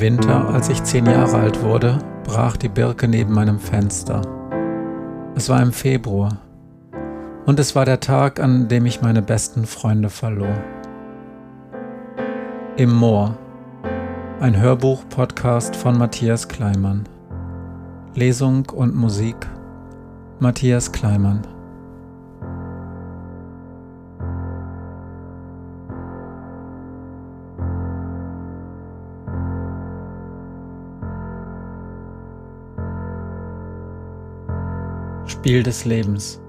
Winter, als ich zehn Jahre alt wurde, brach die Birke neben meinem Fenster. Es war im Februar und es war der Tag, an dem ich meine besten Freunde verlor. Im Moor, ein Hörbuch-Podcast von Matthias Kleimann. Lesung und Musik Matthias Kleimann. Spiel des Lebens.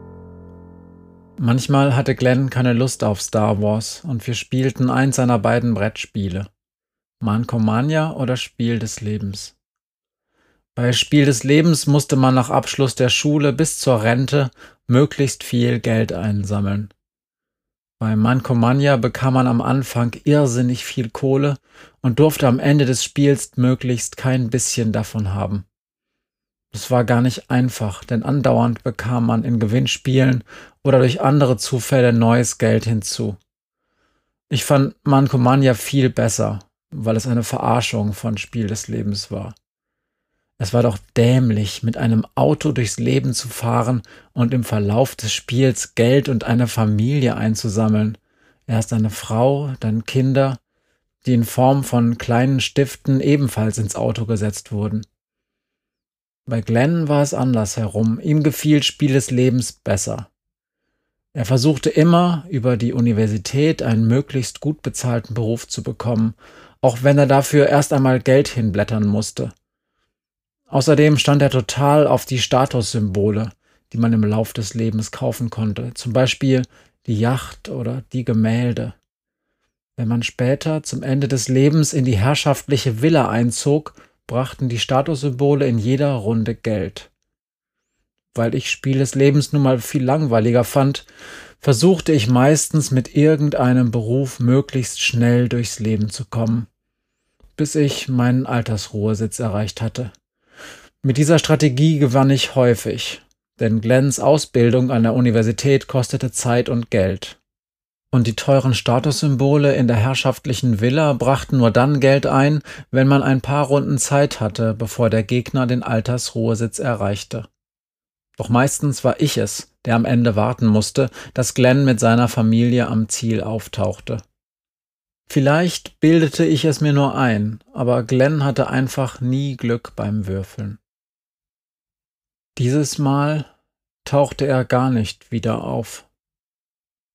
Manchmal hatte Glenn keine Lust auf Star Wars und wir spielten eins seiner beiden Brettspiele. Mankomania oder Spiel des Lebens. Bei Spiel des Lebens musste man nach Abschluss der Schule bis zur Rente möglichst viel Geld einsammeln. Bei Mankomania bekam man am Anfang irrsinnig viel Kohle und durfte am Ende des Spiels möglichst kein bisschen davon haben. Es war gar nicht einfach, denn andauernd bekam man in Gewinnspielen oder durch andere Zufälle neues Geld hinzu. Ich fand Mankomania viel besser, weil es eine Verarschung von Spiel des Lebens war. Es war doch dämlich, mit einem Auto durchs Leben zu fahren und im Verlauf des Spiels Geld und eine Familie einzusammeln. Erst eine Frau, dann Kinder, die in Form von kleinen Stiften ebenfalls ins Auto gesetzt wurden. Bei Glenn war es andersherum. Ihm gefiel Spiel des Lebens besser. Er versuchte immer, über die Universität einen möglichst gut bezahlten Beruf zu bekommen, auch wenn er dafür erst einmal Geld hinblättern musste. Außerdem stand er total auf die Statussymbole, die man im Lauf des Lebens kaufen konnte, zum Beispiel die Yacht oder die Gemälde. Wenn man später zum Ende des Lebens in die herrschaftliche Villa einzog, brachten die Statussymbole in jeder Runde Geld. Weil ich Spiel des Lebens nun mal viel langweiliger fand, versuchte ich meistens mit irgendeinem Beruf möglichst schnell durchs Leben zu kommen, bis ich meinen Altersruhesitz erreicht hatte. Mit dieser Strategie gewann ich häufig, denn Glens Ausbildung an der Universität kostete Zeit und Geld. Und die teuren Statussymbole in der herrschaftlichen Villa brachten nur dann Geld ein, wenn man ein paar Runden Zeit hatte, bevor der Gegner den Altersruhesitz erreichte. Doch meistens war ich es, der am Ende warten musste, dass Glenn mit seiner Familie am Ziel auftauchte. Vielleicht bildete ich es mir nur ein, aber Glenn hatte einfach nie Glück beim Würfeln. Dieses Mal tauchte er gar nicht wieder auf.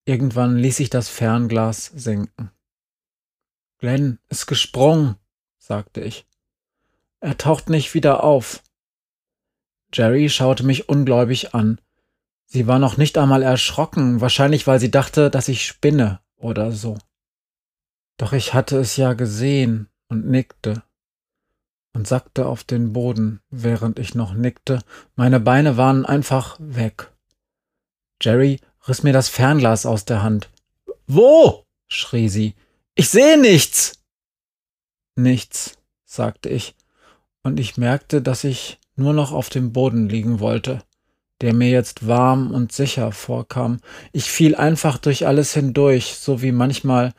Irgendwann ließ ich das Fernglas sinken. Glenn ist gesprungen, sagte ich. Er taucht nicht wieder auf. Jerry schaute mich ungläubig an. Sie war noch nicht einmal erschrocken, wahrscheinlich weil sie dachte, dass ich spinne oder so. Doch ich hatte es ja gesehen und nickte und sackte auf den Boden, während ich noch nickte. Meine Beine waren einfach weg. Jerry riss mir das Fernglas aus der Hand. Wo? schrie sie. Ich sehe nichts. Nichts, sagte ich, und ich merkte, dass ich nur noch auf dem Boden liegen wollte, der mir jetzt warm und sicher vorkam. Ich fiel einfach durch alles hindurch, so wie manchmal,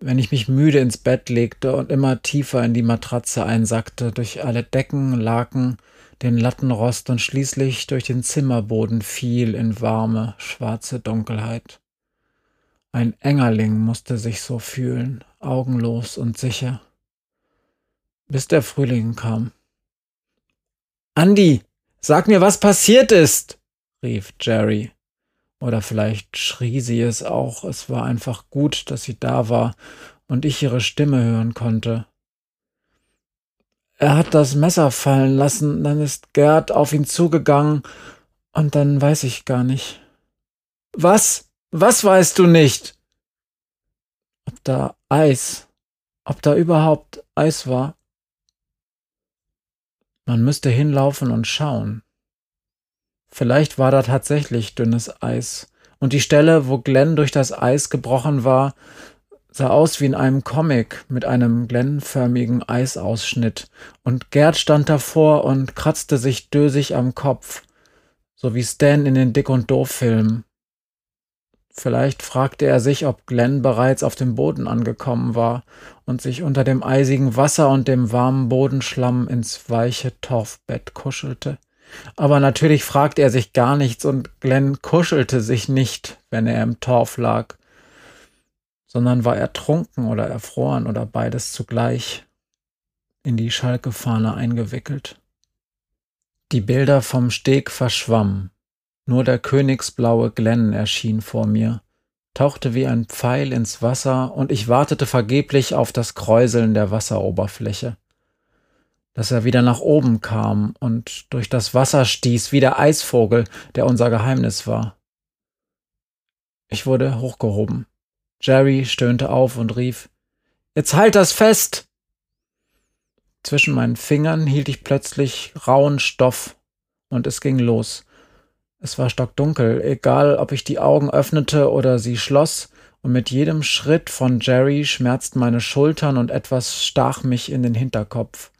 wenn ich mich müde ins Bett legte und immer tiefer in die Matratze einsackte, durch alle Decken, Laken, den Lattenrost und schließlich durch den Zimmerboden fiel in warme, schwarze Dunkelheit. Ein Engerling musste sich so fühlen, augenlos und sicher. Bis der Frühling kam. Andi, sag mir, was passiert ist, rief Jerry. Oder vielleicht schrie sie es auch, es war einfach gut, dass sie da war und ich ihre Stimme hören konnte. Er hat das Messer fallen lassen, dann ist Gerd auf ihn zugegangen und dann weiß ich gar nicht. Was? Was weißt du nicht? Ob da Eis, ob da überhaupt Eis war? Man müsste hinlaufen und schauen. Vielleicht war da tatsächlich dünnes Eis, und die Stelle, wo Glenn durch das Eis gebrochen war, sah aus wie in einem Comic mit einem glennförmigen Eisausschnitt, und Gerd stand davor und kratzte sich dösig am Kopf, so wie Stan in den Dick und Doof Filmen. Vielleicht fragte er sich, ob Glenn bereits auf dem Boden angekommen war und sich unter dem eisigen Wasser und dem warmen Bodenschlamm ins weiche Torfbett kuschelte. Aber natürlich fragte er sich gar nichts und Glenn kuschelte sich nicht, wenn er im Torf lag, sondern war ertrunken oder erfroren oder beides zugleich in die Schalkefahne eingewickelt. Die Bilder vom Steg verschwammen. Nur der königsblaue Glenn erschien vor mir, tauchte wie ein Pfeil ins Wasser, und ich wartete vergeblich auf das Kräuseln der Wasseroberfläche. Dass er wieder nach oben kam und durch das Wasser stieß wie der Eisvogel, der unser Geheimnis war. Ich wurde hochgehoben. Jerry stöhnte auf und rief Jetzt halt das fest. Zwischen meinen Fingern hielt ich plötzlich rauen Stoff und es ging los. Es war stockdunkel, egal ob ich die Augen öffnete oder sie schloss, und mit jedem Schritt von Jerry schmerzten meine Schultern und etwas stach mich in den Hinterkopf.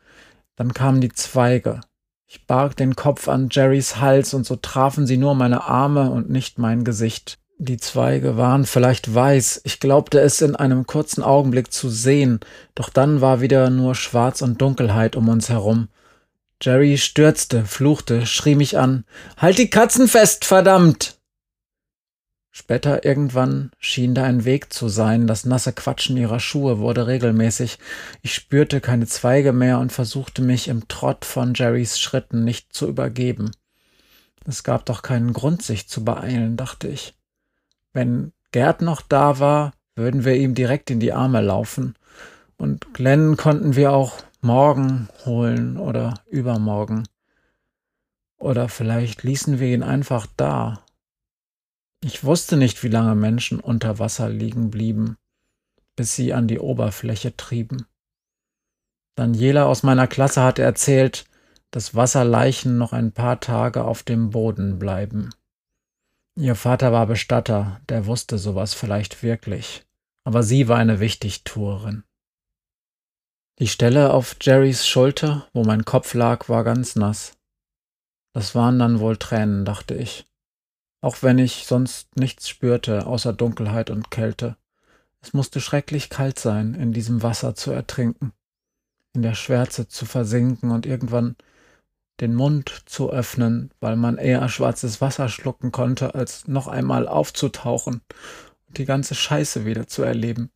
Dann kamen die Zweige. Ich barg den Kopf an Jerrys Hals und so trafen sie nur meine Arme und nicht mein Gesicht. Die Zweige waren vielleicht weiß, ich glaubte es in einem kurzen Augenblick zu sehen, doch dann war wieder nur Schwarz und Dunkelheit um uns herum. Jerry stürzte, fluchte, schrie mich an. Halt die Katzen fest, verdammt! Später irgendwann schien da ein Weg zu sein, das nasse Quatschen ihrer Schuhe wurde regelmäßig. Ich spürte keine Zweige mehr und versuchte mich im Trott von Jerrys Schritten nicht zu übergeben. Es gab doch keinen Grund, sich zu beeilen, dachte ich. Wenn Gerd noch da war, würden wir ihm direkt in die Arme laufen. Und Glenn konnten wir auch morgen holen oder übermorgen. Oder vielleicht ließen wir ihn einfach da. Ich wusste nicht, wie lange Menschen unter Wasser liegen blieben, bis sie an die Oberfläche trieben. Daniela aus meiner Klasse hatte erzählt, dass Wasserleichen noch ein paar Tage auf dem Boden bleiben. Ihr Vater war Bestatter, der wusste sowas vielleicht wirklich, aber sie war eine Wichtigtuerin. Die Stelle auf Jerrys Schulter, wo mein Kopf lag, war ganz nass. Das waren dann wohl Tränen, dachte ich. Auch wenn ich sonst nichts spürte, außer Dunkelheit und Kälte. Es musste schrecklich kalt sein, in diesem Wasser zu ertrinken, in der Schwärze zu versinken und irgendwann den Mund zu öffnen, weil man eher schwarzes Wasser schlucken konnte, als noch einmal aufzutauchen und die ganze Scheiße wieder zu erleben.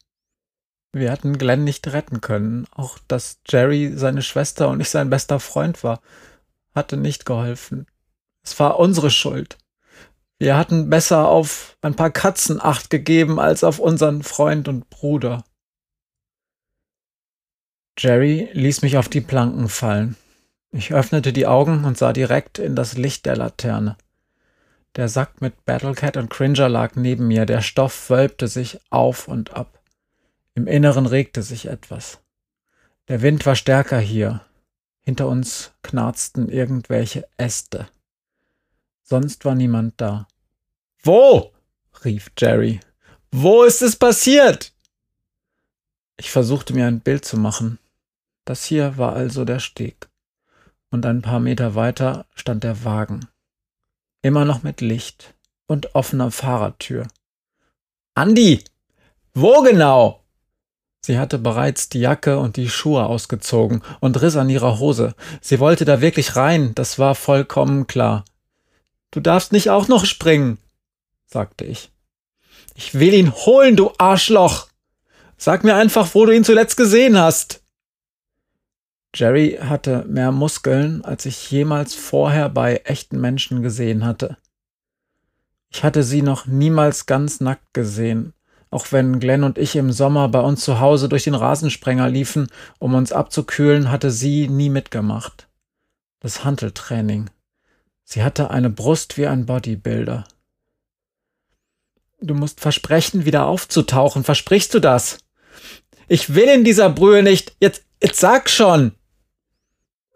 Wir hatten Glenn nicht retten können. Auch dass Jerry seine Schwester und ich sein bester Freund war, hatte nicht geholfen. Es war unsere Schuld. Wir hatten besser auf ein paar Katzen acht gegeben als auf unseren Freund und Bruder. Jerry ließ mich auf die Planken fallen. Ich öffnete die Augen und sah direkt in das Licht der Laterne. Der Sack mit Battlecat und Cringer lag neben mir, der Stoff wölbte sich auf und ab. Im Inneren regte sich etwas. Der Wind war stärker hier. Hinter uns knarzten irgendwelche Äste. Sonst war niemand da. Wo? rief Jerry. Wo ist es passiert? Ich versuchte mir ein Bild zu machen. Das hier war also der Steg und ein paar Meter weiter stand der Wagen. Immer noch mit Licht und offener Fahrertür. Andi! Wo genau? Sie hatte bereits die Jacke und die Schuhe ausgezogen und riss an ihrer Hose. Sie wollte da wirklich rein, das war vollkommen klar. Du darfst nicht auch noch springen, sagte ich. Ich will ihn holen, du Arschloch. Sag mir einfach, wo du ihn zuletzt gesehen hast. Jerry hatte mehr Muskeln, als ich jemals vorher bei echten Menschen gesehen hatte. Ich hatte sie noch niemals ganz nackt gesehen, auch wenn Glenn und ich im Sommer bei uns zu Hause durch den Rasensprenger liefen, um uns abzukühlen, hatte sie nie mitgemacht. Das Hanteltraining. Sie hatte eine Brust wie ein Bodybuilder. Du musst versprechen, wieder aufzutauchen. Versprichst du das? Ich will in dieser Brühe nicht. Jetzt, jetzt sag schon.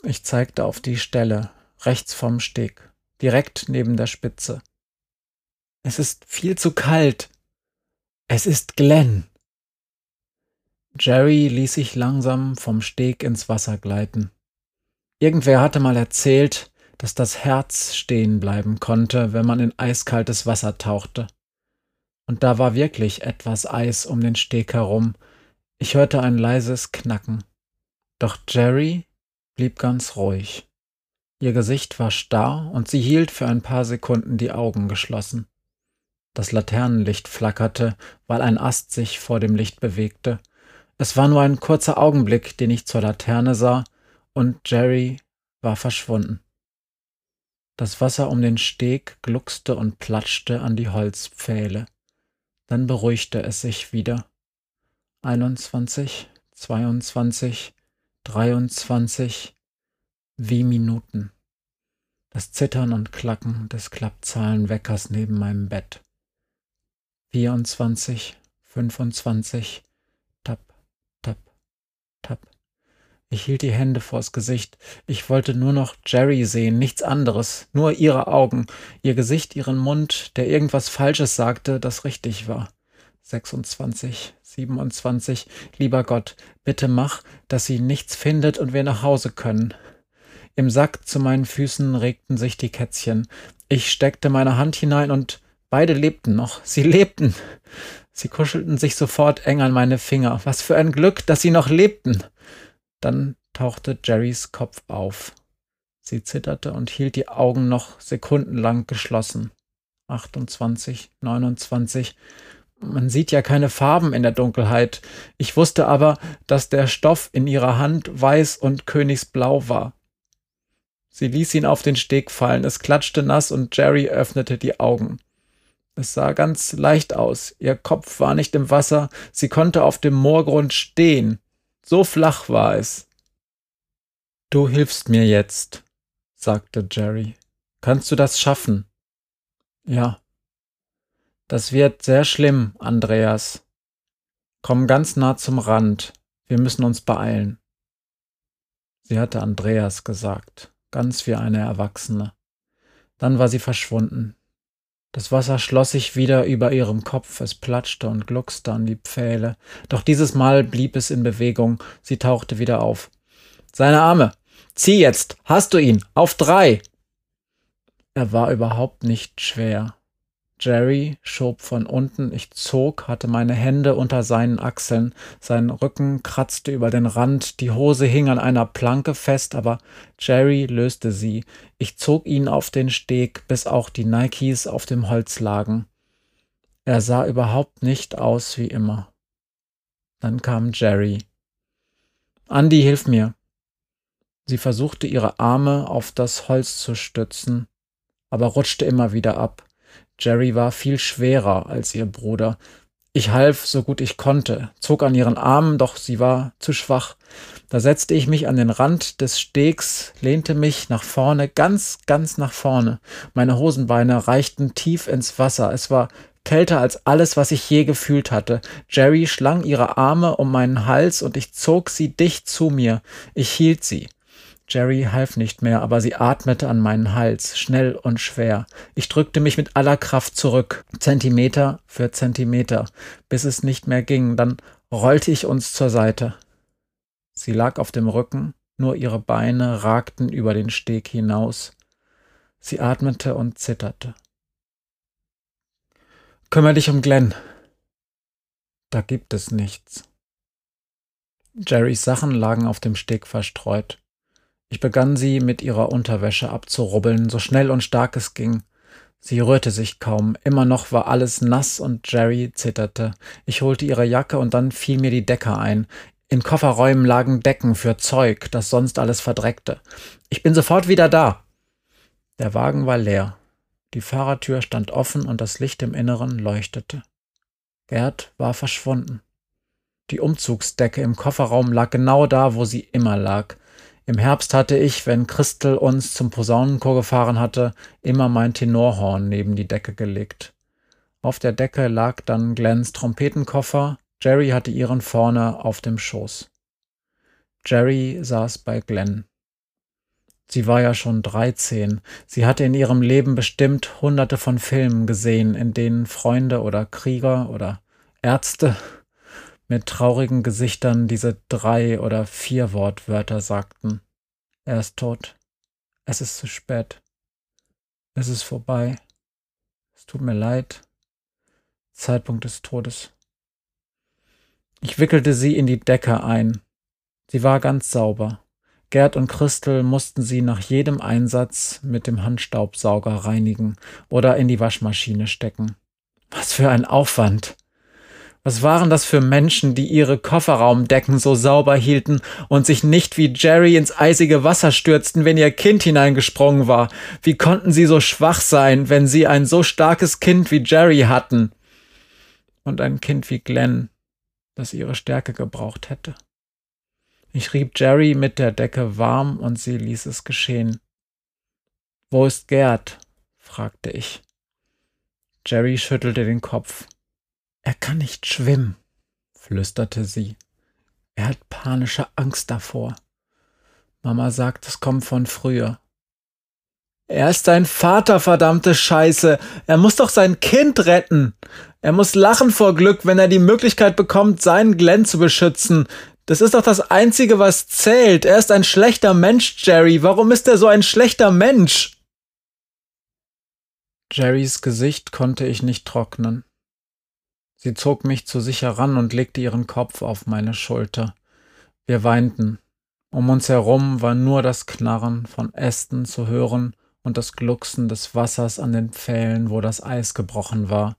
Ich zeigte auf die Stelle, rechts vom Steg, direkt neben der Spitze. Es ist viel zu kalt. Es ist Glenn. Jerry ließ sich langsam vom Steg ins Wasser gleiten. Irgendwer hatte mal erzählt, dass das Herz stehen bleiben konnte, wenn man in eiskaltes Wasser tauchte. Und da war wirklich etwas Eis um den Steg herum. Ich hörte ein leises Knacken. Doch Jerry blieb ganz ruhig. Ihr Gesicht war starr und sie hielt für ein paar Sekunden die Augen geschlossen. Das Laternenlicht flackerte, weil ein Ast sich vor dem Licht bewegte. Es war nur ein kurzer Augenblick, den ich zur Laterne sah, und Jerry war verschwunden. Das Wasser um den Steg gluckste und platschte an die Holzpfähle. Dann beruhigte es sich wieder. 21, 22, 23, wie Minuten. Das Zittern und Klacken des Klappzahlenweckers neben meinem Bett. 24, 25, tap, tap, tap. Ich hielt die Hände vors Gesicht. Ich wollte nur noch Jerry sehen, nichts anderes, nur ihre Augen, ihr Gesicht, ihren Mund, der irgendwas Falsches sagte, das richtig war. 26, 27, lieber Gott, bitte mach, dass sie nichts findet und wir nach Hause können. Im Sack zu meinen Füßen regten sich die Kätzchen. Ich steckte meine Hand hinein und beide lebten noch. Sie lebten. Sie kuschelten sich sofort eng an meine Finger. Was für ein Glück, dass sie noch lebten. Dann tauchte Jerrys Kopf auf. Sie zitterte und hielt die Augen noch sekundenlang geschlossen. 28, 29. Man sieht ja keine Farben in der Dunkelheit. Ich wusste aber, dass der Stoff in ihrer Hand weiß und königsblau war. Sie ließ ihn auf den Steg fallen, es klatschte nass und Jerry öffnete die Augen. Es sah ganz leicht aus, ihr Kopf war nicht im Wasser, sie konnte auf dem Moorgrund stehen. So flach war es. Du hilfst mir jetzt, sagte Jerry. Kannst du das schaffen? Ja. Das wird sehr schlimm, Andreas. Komm ganz nah zum Rand. Wir müssen uns beeilen. Sie hatte Andreas gesagt ganz wie eine Erwachsene. Dann war sie verschwunden. Das Wasser schloss sich wieder über ihrem Kopf, es platschte und gluckste an die Pfähle, doch dieses Mal blieb es in Bewegung, sie tauchte wieder auf. Seine Arme. Zieh jetzt. Hast du ihn. Auf drei. Er war überhaupt nicht schwer. Jerry schob von unten, ich zog, hatte meine Hände unter seinen Achseln, sein Rücken kratzte über den Rand, die Hose hing an einer Planke fest, aber Jerry löste sie. Ich zog ihn auf den Steg, bis auch die Nikes auf dem Holz lagen. Er sah überhaupt nicht aus wie immer. Dann kam Jerry. Andy, hilf mir. Sie versuchte ihre Arme auf das Holz zu stützen, aber rutschte immer wieder ab. Jerry war viel schwerer als ihr Bruder. Ich half so gut ich konnte, zog an ihren Armen, doch sie war zu schwach. Da setzte ich mich an den Rand des Stegs, lehnte mich nach vorne, ganz, ganz nach vorne. Meine Hosenbeine reichten tief ins Wasser. Es war kälter als alles, was ich je gefühlt hatte. Jerry schlang ihre Arme um meinen Hals und ich zog sie dicht zu mir. Ich hielt sie. Jerry half nicht mehr, aber sie atmete an meinen Hals, schnell und schwer. Ich drückte mich mit aller Kraft zurück, Zentimeter für Zentimeter, bis es nicht mehr ging, dann rollte ich uns zur Seite. Sie lag auf dem Rücken, nur ihre Beine ragten über den Steg hinaus. Sie atmete und zitterte. Kümmer dich um Glenn. Da gibt es nichts. Jerrys Sachen lagen auf dem Steg verstreut. Ich begann sie mit ihrer Unterwäsche abzurubbeln, so schnell und stark es ging. Sie rührte sich kaum, immer noch war alles nass und Jerry zitterte. Ich holte ihre Jacke und dann fiel mir die Decke ein. In Kofferräumen lagen Decken für Zeug, das sonst alles verdreckte. Ich bin sofort wieder da. Der Wagen war leer. Die Fahrertür stand offen und das Licht im Inneren leuchtete. Gerd war verschwunden. Die Umzugsdecke im Kofferraum lag genau da, wo sie immer lag. Im Herbst hatte ich, wenn Christel uns zum Posaunenchor gefahren hatte, immer mein Tenorhorn neben die Decke gelegt. Auf der Decke lag dann Glens Trompetenkoffer, Jerry hatte ihren vorne auf dem Schoß. Jerry saß bei Glenn. Sie war ja schon dreizehn. Sie hatte in ihrem Leben bestimmt hunderte von Filmen gesehen, in denen Freunde oder Krieger oder Ärzte mit traurigen Gesichtern diese drei oder vier Wortwörter sagten. Er ist tot. Es ist zu spät. Es ist vorbei. Es tut mir leid. Zeitpunkt des Todes. Ich wickelte sie in die Decke ein. Sie war ganz sauber. Gerd und Christel mussten sie nach jedem Einsatz mit dem Handstaubsauger reinigen oder in die Waschmaschine stecken. Was für ein Aufwand. Was waren das für Menschen, die ihre Kofferraumdecken so sauber hielten und sich nicht wie Jerry ins eisige Wasser stürzten, wenn ihr Kind hineingesprungen war? Wie konnten sie so schwach sein, wenn sie ein so starkes Kind wie Jerry hatten? Und ein Kind wie Glenn, das ihre Stärke gebraucht hätte. Ich rieb Jerry mit der Decke warm und sie ließ es geschehen. Wo ist Gerd? fragte ich. Jerry schüttelte den Kopf. Er kann nicht schwimmen, flüsterte sie. Er hat panische Angst davor. Mama sagt, es kommt von früher. Er ist sein Vater, verdammte Scheiße. Er muss doch sein Kind retten. Er muss lachen vor Glück, wenn er die Möglichkeit bekommt, seinen Glenn zu beschützen. Das ist doch das Einzige, was zählt. Er ist ein schlechter Mensch, Jerry. Warum ist er so ein schlechter Mensch? Jerrys Gesicht konnte ich nicht trocknen. Sie zog mich zu sich heran und legte ihren Kopf auf meine Schulter. Wir weinten. Um uns herum war nur das Knarren von Ästen zu hören und das Glucksen des Wassers an den Pfählen, wo das Eis gebrochen war.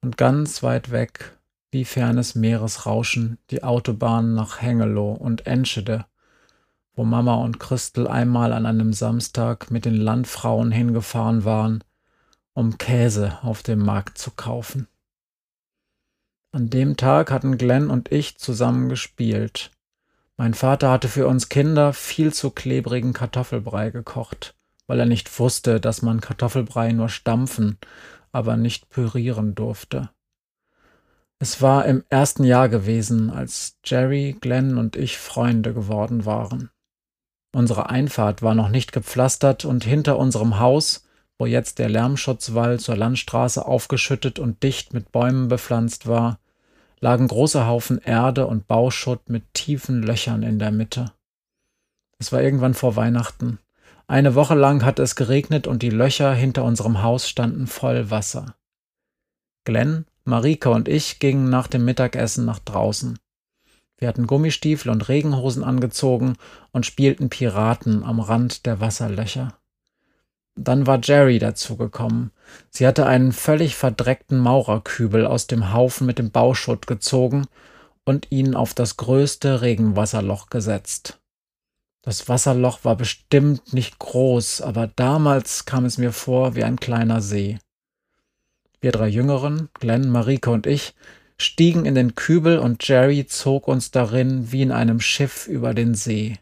Und ganz weit weg, wie fernes Meeresrauschen, die Autobahn nach Hengelo und Enschede, wo Mama und Christel einmal an einem Samstag mit den Landfrauen hingefahren waren, um Käse auf dem Markt zu kaufen. An dem Tag hatten Glenn und ich zusammen gespielt. Mein Vater hatte für uns Kinder viel zu klebrigen Kartoffelbrei gekocht, weil er nicht wusste, dass man Kartoffelbrei nur stampfen, aber nicht pürieren durfte. Es war im ersten Jahr gewesen, als Jerry, Glenn und ich Freunde geworden waren. Unsere Einfahrt war noch nicht gepflastert und hinter unserem Haus wo jetzt der Lärmschutzwall zur Landstraße aufgeschüttet und dicht mit Bäumen bepflanzt war, lagen große Haufen Erde und Bauschutt mit tiefen Löchern in der Mitte. Es war irgendwann vor Weihnachten. Eine Woche lang hatte es geregnet und die Löcher hinter unserem Haus standen voll Wasser. Glenn, Marike und ich gingen nach dem Mittagessen nach draußen. Wir hatten Gummistiefel und Regenhosen angezogen und spielten Piraten am Rand der Wasserlöcher. Dann war Jerry dazugekommen. Sie hatte einen völlig verdreckten Maurerkübel aus dem Haufen mit dem Bauschutt gezogen und ihn auf das größte Regenwasserloch gesetzt. Das Wasserloch war bestimmt nicht groß, aber damals kam es mir vor wie ein kleiner See. Wir drei Jüngeren, Glenn, Marike und ich, stiegen in den Kübel und Jerry zog uns darin wie in einem Schiff über den See.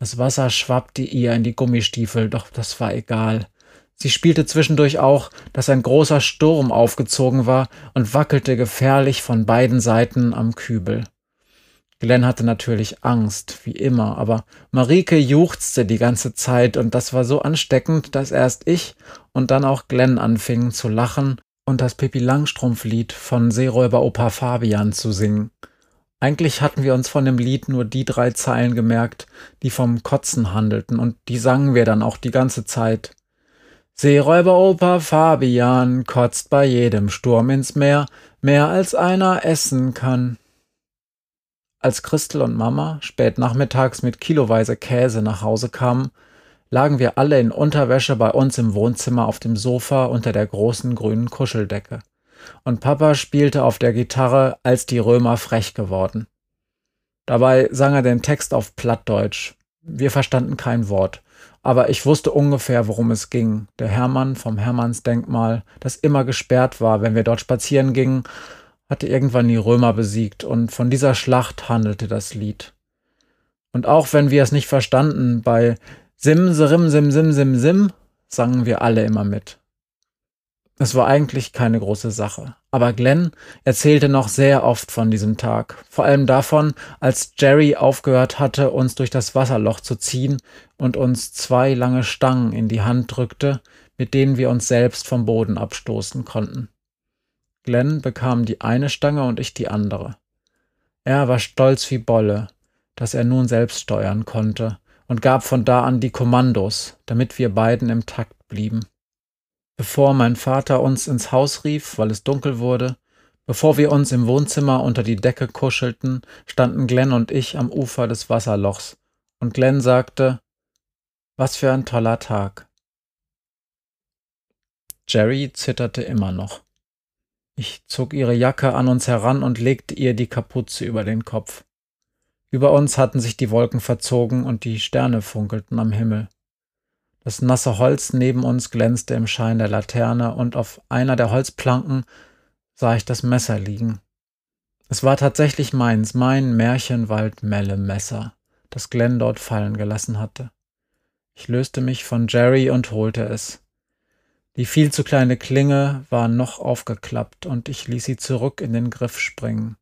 Das Wasser schwappte ihr in die Gummistiefel, doch das war egal. Sie spielte zwischendurch auch, dass ein großer Sturm aufgezogen war und wackelte gefährlich von beiden Seiten am Kübel. Glenn hatte natürlich Angst, wie immer, aber Marike juchzte die ganze Zeit und das war so ansteckend, dass erst ich und dann auch Glenn anfingen zu lachen und das Pippi Langstrumpf-Lied von Seeräuber Opa Fabian zu singen. Eigentlich hatten wir uns von dem Lied nur die drei Zeilen gemerkt, die vom Kotzen handelten, und die sangen wir dann auch die ganze Zeit. Seeräuberoper Fabian kotzt bei jedem Sturm ins Meer, mehr als einer essen kann. Als Christel und Mama spät nachmittags mit kiloweise Käse nach Hause kamen, lagen wir alle in Unterwäsche bei uns im Wohnzimmer auf dem Sofa unter der großen grünen Kuscheldecke und Papa spielte auf der Gitarre, als die Römer frech geworden. Dabei sang er den Text auf Plattdeutsch. Wir verstanden kein Wort, aber ich wusste ungefähr, worum es ging. Der Hermann vom Hermannsdenkmal, das immer gesperrt war, wenn wir dort spazieren gingen, hatte irgendwann die Römer besiegt, und von dieser Schlacht handelte das Lied. Und auch wenn wir es nicht verstanden, bei Sim, Sirim, Sim, Sim, Sim, Sim sangen wir alle immer mit. Es war eigentlich keine große Sache. Aber Glenn erzählte noch sehr oft von diesem Tag. Vor allem davon, als Jerry aufgehört hatte, uns durch das Wasserloch zu ziehen und uns zwei lange Stangen in die Hand drückte, mit denen wir uns selbst vom Boden abstoßen konnten. Glenn bekam die eine Stange und ich die andere. Er war stolz wie Bolle, dass er nun selbst steuern konnte und gab von da an die Kommandos, damit wir beiden im Takt blieben. Bevor mein Vater uns ins Haus rief, weil es dunkel wurde, bevor wir uns im Wohnzimmer unter die Decke kuschelten, standen Glenn und ich am Ufer des Wasserlochs, und Glenn sagte, was für ein toller Tag. Jerry zitterte immer noch. Ich zog ihre Jacke an uns heran und legte ihr die Kapuze über den Kopf. Über uns hatten sich die Wolken verzogen und die Sterne funkelten am Himmel. Das nasse Holz neben uns glänzte im Schein der Laterne und auf einer der Holzplanken sah ich das Messer liegen. Es war tatsächlich meins, mein Märchenwald-Melle-Messer, das Glenn dort fallen gelassen hatte. Ich löste mich von Jerry und holte es. Die viel zu kleine Klinge war noch aufgeklappt und ich ließ sie zurück in den Griff springen.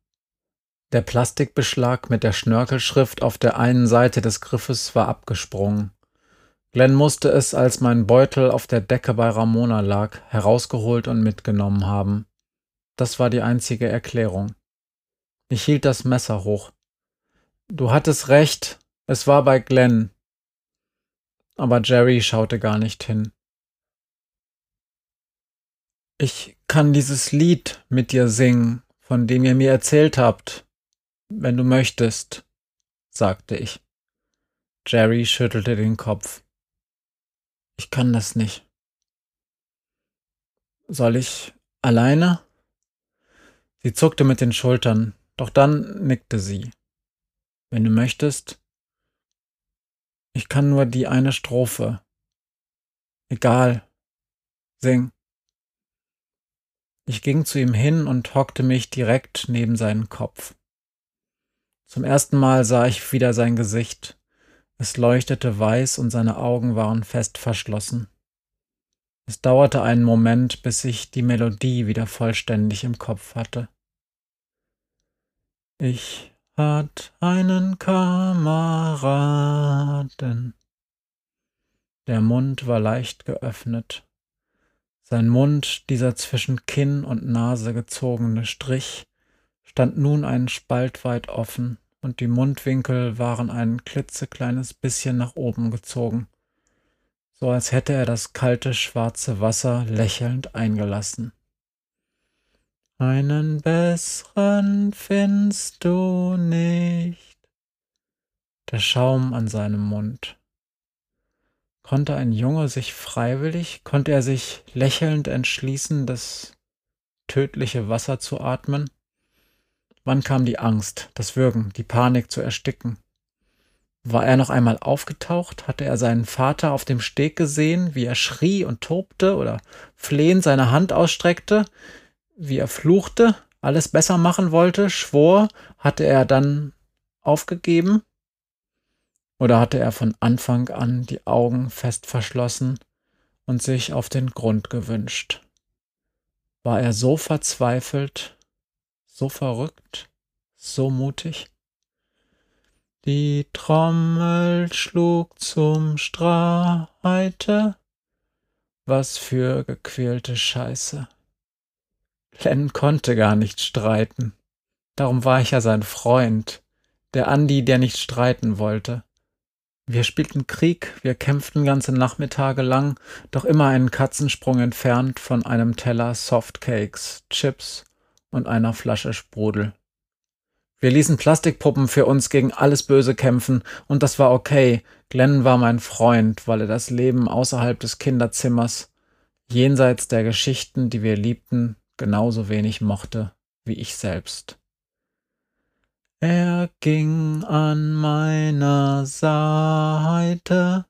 Der Plastikbeschlag mit der Schnörkelschrift auf der einen Seite des Griffes war abgesprungen. Glenn musste es, als mein Beutel auf der Decke bei Ramona lag, herausgeholt und mitgenommen haben. Das war die einzige Erklärung. Ich hielt das Messer hoch. Du hattest recht, es war bei Glenn. Aber Jerry schaute gar nicht hin. Ich kann dieses Lied mit dir singen, von dem ihr mir erzählt habt, wenn du möchtest, sagte ich. Jerry schüttelte den Kopf. Ich kann das nicht. Soll ich alleine? Sie zuckte mit den Schultern, doch dann nickte sie. Wenn du möchtest. Ich kann nur die eine Strophe. Egal. Sing. Ich ging zu ihm hin und hockte mich direkt neben seinen Kopf. Zum ersten Mal sah ich wieder sein Gesicht. Es leuchtete weiß und seine Augen waren fest verschlossen. Es dauerte einen Moment, bis ich die Melodie wieder vollständig im Kopf hatte. Ich hat einen Kameraden. Der Mund war leicht geöffnet. Sein Mund, dieser zwischen Kinn und Nase gezogene Strich, stand nun einen Spalt weit offen, und die Mundwinkel waren ein klitzekleines bisschen nach oben gezogen, so als hätte er das kalte schwarze Wasser lächelnd eingelassen. Einen besseren findest du nicht. Der Schaum an seinem Mund. Konnte ein Junge sich freiwillig, konnte er sich lächelnd entschließen, das tödliche Wasser zu atmen? Wann kam die Angst, das Würgen, die Panik zu ersticken? War er noch einmal aufgetaucht? Hatte er seinen Vater auf dem Steg gesehen, wie er schrie und tobte oder flehend seine Hand ausstreckte, wie er fluchte, alles besser machen wollte, schwor, hatte er dann aufgegeben? Oder hatte er von Anfang an die Augen fest verschlossen und sich auf den Grund gewünscht? War er so verzweifelt, so verrückt, so mutig. Die Trommel schlug zum Streite, was für gequälte Scheiße. Len konnte gar nicht streiten. Darum war ich ja sein Freund, der Andi, der nicht streiten wollte. Wir spielten Krieg, wir kämpften ganze Nachmittage lang, doch immer einen Katzensprung entfernt von einem Teller Softcakes, Chips und einer Flasche Sprudel. Wir ließen Plastikpuppen für uns gegen alles Böse kämpfen, und das war okay. Glenn war mein Freund, weil er das Leben außerhalb des Kinderzimmers, jenseits der Geschichten, die wir liebten, genauso wenig mochte wie ich selbst. Er ging an meiner Seite.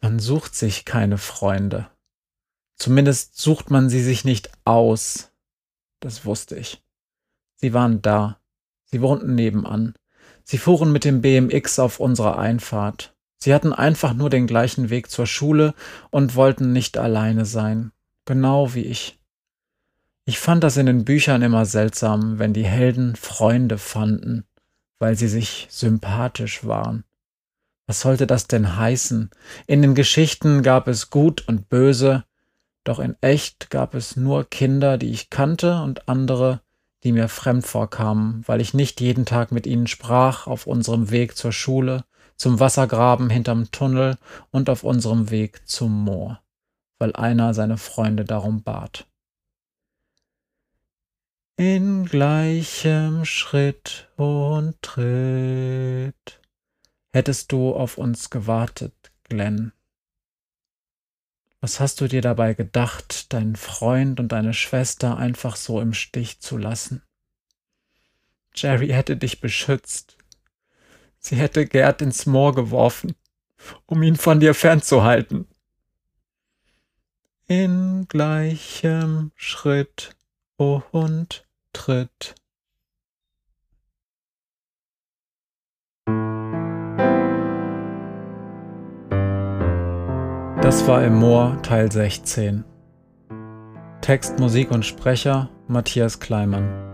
Man sucht sich keine Freunde. Zumindest sucht man sie sich nicht aus. Das wusste ich. Sie waren da. Sie wohnten nebenan. Sie fuhren mit dem BMX auf unserer Einfahrt. Sie hatten einfach nur den gleichen Weg zur Schule und wollten nicht alleine sein. Genau wie ich. Ich fand das in den Büchern immer seltsam, wenn die Helden Freunde fanden, weil sie sich sympathisch waren. Was sollte das denn heißen? In den Geschichten gab es Gut und Böse, doch in echt gab es nur Kinder, die ich kannte und andere, die mir fremd vorkamen, weil ich nicht jeden Tag mit ihnen sprach auf unserem Weg zur Schule, zum Wassergraben hinterm Tunnel und auf unserem Weg zum Moor, weil einer seine Freunde darum bat. In gleichem Schritt und Tritt hättest du auf uns gewartet, Glenn. Was hast du dir dabei gedacht, deinen Freund und deine Schwester einfach so im Stich zu lassen? Jerry hätte dich beschützt. Sie hätte Gerd ins Moor geworfen, um ihn von dir fernzuhalten. In gleichem Schritt und Tritt. Das war im Moor Teil 16. Text, Musik und Sprecher Matthias Kleimann.